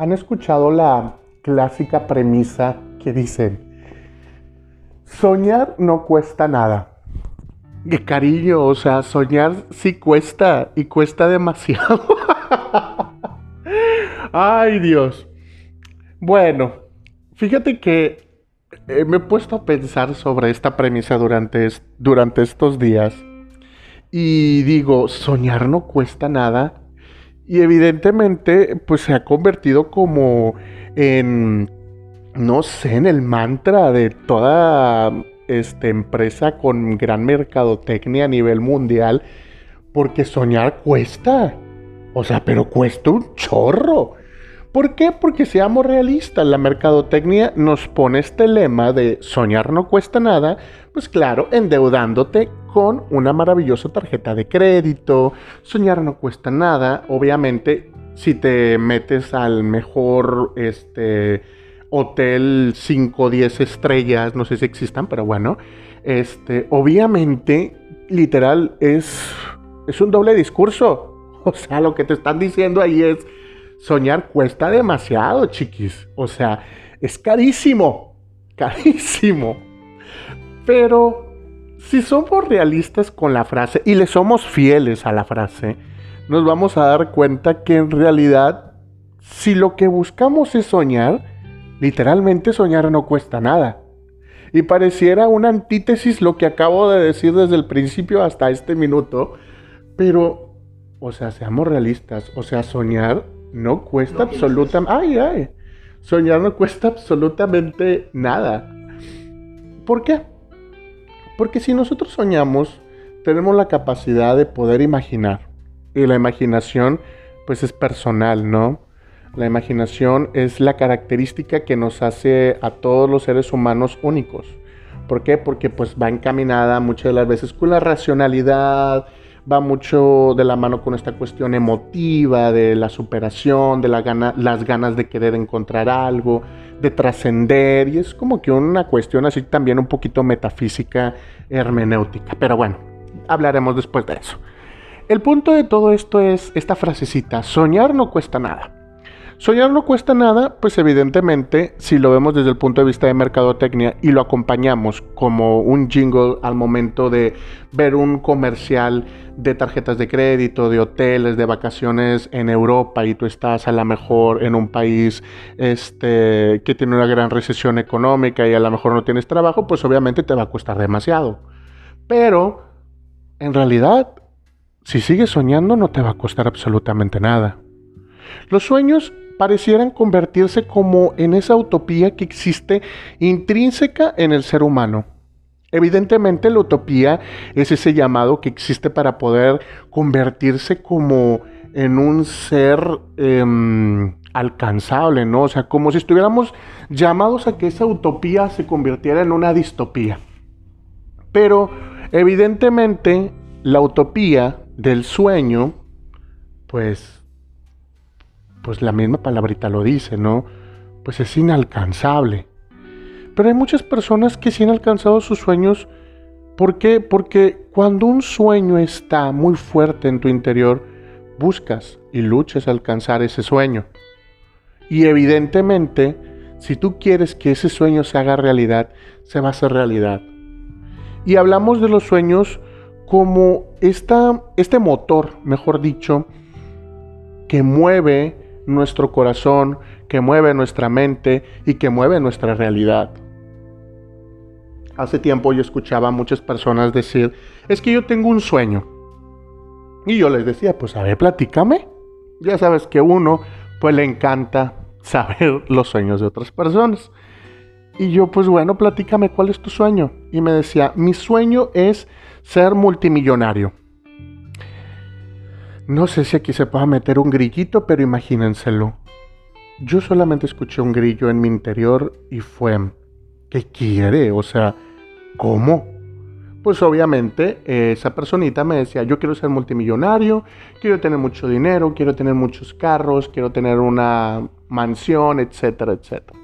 ¿Han escuchado la clásica premisa que dicen, soñar no cuesta nada? ¡Qué cariño! O sea, soñar sí cuesta y cuesta demasiado. Ay Dios. Bueno, fíjate que eh, me he puesto a pensar sobre esta premisa durante, durante estos días y digo, soñar no cuesta nada y evidentemente, pues se ha convertido como en, no sé, en el mantra de toda esta empresa con gran mercadotecnia a nivel mundial, porque soñar cuesta. O sea, pero cuesta un chorro. ¿Por qué? Porque seamos realistas, la mercadotecnia nos pone este lema de soñar no cuesta nada, pues claro, endeudándote con una maravillosa tarjeta de crédito, soñar no cuesta nada, obviamente si te metes al mejor este hotel 5 o 10 estrellas, no sé si existan, pero bueno, este obviamente literal es es un doble discurso. O sea, lo que te están diciendo ahí es soñar cuesta demasiado, chiquis. O sea, es carísimo, carísimo. Pero si somos realistas con la frase y le somos fieles a la frase, nos vamos a dar cuenta que en realidad, si lo que buscamos es soñar, literalmente soñar no cuesta nada. Y pareciera una antítesis lo que acabo de decir desde el principio hasta este minuto, pero, o sea, seamos realistas, o sea, soñar no cuesta absolutamente... ¡Ay, ay! Soñar no cuesta absolutamente nada. ¿Por qué? Porque si nosotros soñamos, tenemos la capacidad de poder imaginar. Y la imaginación, pues es personal, ¿no? La imaginación es la característica que nos hace a todos los seres humanos únicos. ¿Por qué? Porque pues va encaminada muchas de las veces con la racionalidad, va mucho de la mano con esta cuestión emotiva, de la superación, de la las ganas de querer encontrar algo, de trascender, y es como que una cuestión así también un poquito metafísica, hermenéutica. Pero bueno, hablaremos después de eso. El punto de todo esto es esta frasecita, soñar no cuesta nada. Soñar no cuesta nada, pues evidentemente, si lo vemos desde el punto de vista de mercadotecnia y lo acompañamos como un jingle al momento de ver un comercial de tarjetas de crédito, de hoteles, de vacaciones en Europa y tú estás a lo mejor en un país este, que tiene una gran recesión económica y a lo mejor no tienes trabajo, pues obviamente te va a costar demasiado. Pero, en realidad, si sigues soñando no te va a costar absolutamente nada. Los sueños parecieran convertirse como en esa utopía que existe intrínseca en el ser humano. Evidentemente la utopía es ese llamado que existe para poder convertirse como en un ser em, alcanzable, ¿no? O sea, como si estuviéramos llamados a que esa utopía se convirtiera en una distopía. Pero evidentemente la utopía del sueño, pues pues la misma palabrita lo dice, ¿no? Pues es inalcanzable. Pero hay muchas personas que sí han alcanzado sus sueños. ¿Por qué? Porque cuando un sueño está muy fuerte en tu interior, buscas y luchas a alcanzar ese sueño. Y evidentemente, si tú quieres que ese sueño se haga realidad, se va a hacer realidad. Y hablamos de los sueños como esta, este motor, mejor dicho, que mueve nuestro corazón, que mueve nuestra mente y que mueve nuestra realidad. Hace tiempo yo escuchaba a muchas personas decir, es que yo tengo un sueño. Y yo les decía, pues a ver, platícame. Ya sabes que uno, pues le encanta saber los sueños de otras personas. Y yo, pues bueno, platícame cuál es tu sueño. Y me decía, mi sueño es ser multimillonario. No sé si aquí se pueda meter un grillito, pero imagínenselo. Yo solamente escuché un grillo en mi interior y fue, ¿qué quiere? O sea, ¿cómo? Pues obviamente esa personita me decía, yo quiero ser multimillonario, quiero tener mucho dinero, quiero tener muchos carros, quiero tener una mansión, etcétera, etcétera.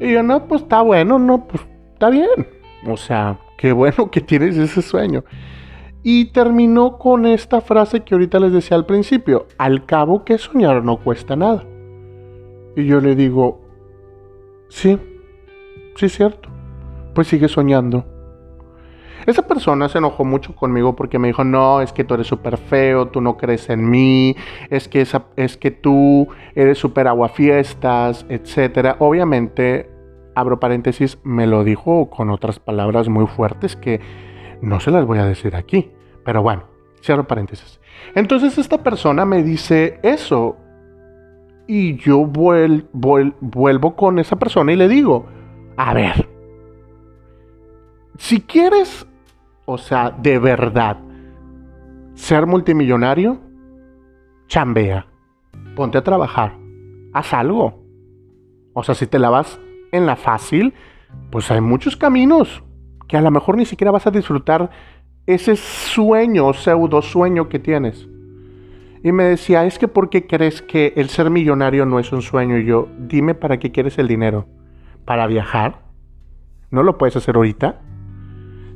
Y yo, no, pues está bueno, no, pues está bien. O sea, qué bueno que tienes ese sueño. Y terminó con esta frase que ahorita les decía al principio, al cabo que soñar no cuesta nada. Y yo le digo, sí, sí es cierto, pues sigue soñando. Esa persona se enojó mucho conmigo porque me dijo, no, es que tú eres súper feo, tú no crees en mí, es que, es que tú eres súper aguafiestas, etc. Obviamente, abro paréntesis, me lo dijo con otras palabras muy fuertes que no se las voy a decir aquí. Pero bueno, cierro paréntesis. Entonces esta persona me dice eso y yo vuelvo con esa persona y le digo, a ver, si quieres o sea, de verdad, ser multimillonario, chambea, ponte a trabajar, haz algo. O sea, si te la vas en la fácil, pues hay muchos caminos que a lo mejor ni siquiera vas a disfrutar ese sueño, pseudo sueño que tienes. Y me decía, es que ¿por qué crees que el ser millonario no es un sueño? Y yo, dime para qué quieres el dinero. ¿Para viajar? ¿No lo puedes hacer ahorita?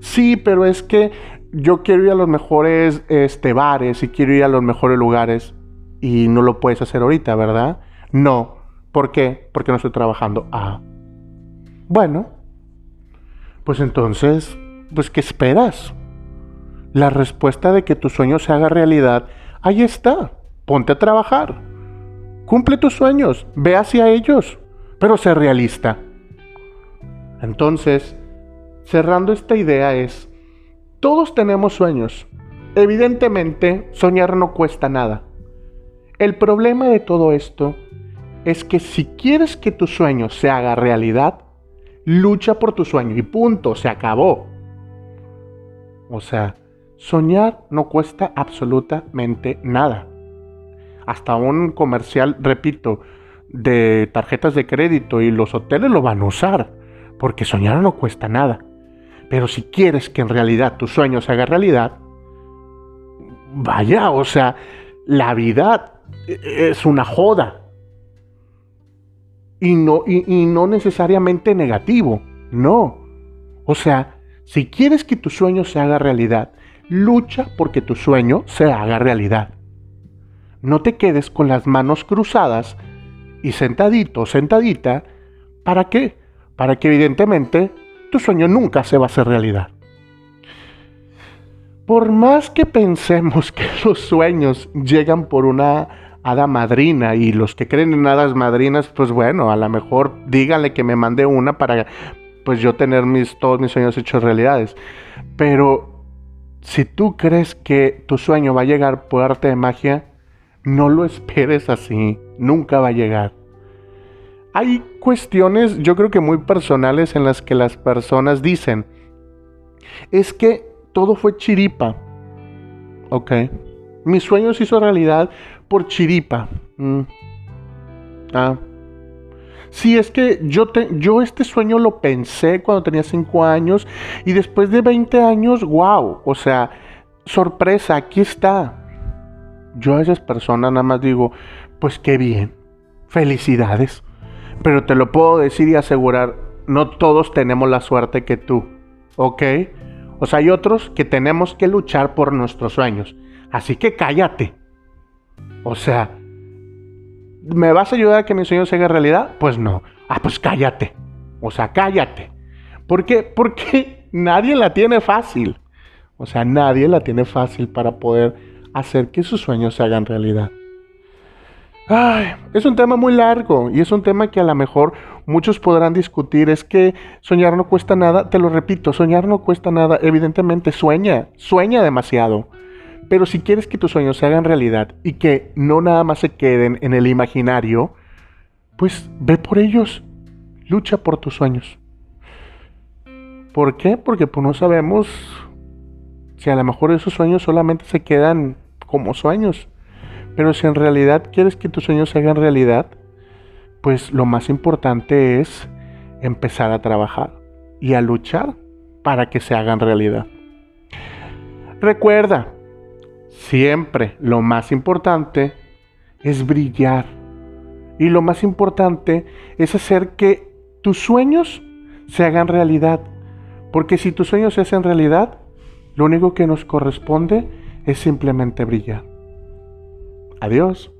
Sí, pero es que yo quiero ir a los mejores este, bares y quiero ir a los mejores lugares y no lo puedes hacer ahorita, ¿verdad? No. ¿Por qué? Porque no estoy trabajando. Ah. Bueno. Pues entonces, pues ¿qué esperas? La respuesta de que tu sueño se haga realidad, ahí está. Ponte a trabajar. Cumple tus sueños, ve hacia ellos, pero sé realista. Entonces, cerrando esta idea es, todos tenemos sueños. Evidentemente, soñar no cuesta nada. El problema de todo esto es que si quieres que tu sueño se haga realidad, lucha por tu sueño y punto, se acabó. O sea, soñar no cuesta absolutamente nada. Hasta un comercial, repito, de tarjetas de crédito y los hoteles lo van a usar, porque soñar no cuesta nada. Pero si quieres que en realidad tu sueño se haga realidad, vaya, o sea, la vida es una joda. Y no, y, no necesariamente negativo, no. O sea, si quieres que tu sueño se haga realidad, lucha porque tu sueño se haga realidad. No te quedes con las manos cruzadas y sentadito, sentadita, ¿para qué? Para que evidentemente tu sueño nunca se va a hacer realidad. Por más que pensemos que los sueños llegan por una hada madrina y los que creen en hadas madrinas, pues bueno, a lo mejor díganle que me mande una para pues yo tener mis, todos mis sueños hechos realidades. Pero si tú crees que tu sueño va a llegar por arte de magia, no lo esperes así, nunca va a llegar hay cuestiones, yo creo que muy personales, en las que las personas dicen, es que todo fue chiripa. Ok. Mi sueño se hizo realidad por chiripa. Mm. Ah. Sí, es que yo, te, yo este sueño lo pensé cuando tenía 5 años y después de 20 años, wow, o sea, sorpresa, aquí está. Yo a esas personas nada más digo, pues qué bien, felicidades. Pero te lo puedo decir y asegurar, no todos tenemos la suerte que tú, ¿ok? O sea, hay otros que tenemos que luchar por nuestros sueños. Así que cállate. O sea, ¿me vas a ayudar a que mi sueño se haga realidad? Pues no. Ah, pues cállate. O sea, cállate. ¿Por qué? Porque nadie la tiene fácil. O sea, nadie la tiene fácil para poder hacer que sus sueños se hagan realidad. Ay, es un tema muy largo y es un tema que a lo mejor muchos podrán discutir. Es que soñar no cuesta nada. Te lo repito, soñar no cuesta nada. Evidentemente sueña, sueña demasiado. Pero si quieres que tus sueños se hagan realidad y que no nada más se queden en el imaginario, pues ve por ellos. Lucha por tus sueños. ¿Por qué? Porque pues no sabemos si a lo mejor esos sueños solamente se quedan como sueños pero si en realidad quieres que tus sueños se hagan realidad, pues lo más importante es empezar a trabajar y a luchar para que se hagan realidad. Recuerda, siempre lo más importante es brillar. Y lo más importante es hacer que tus sueños se hagan realidad. Porque si tus sueños se hacen realidad, lo único que nos corresponde es simplemente brillar. Adiós.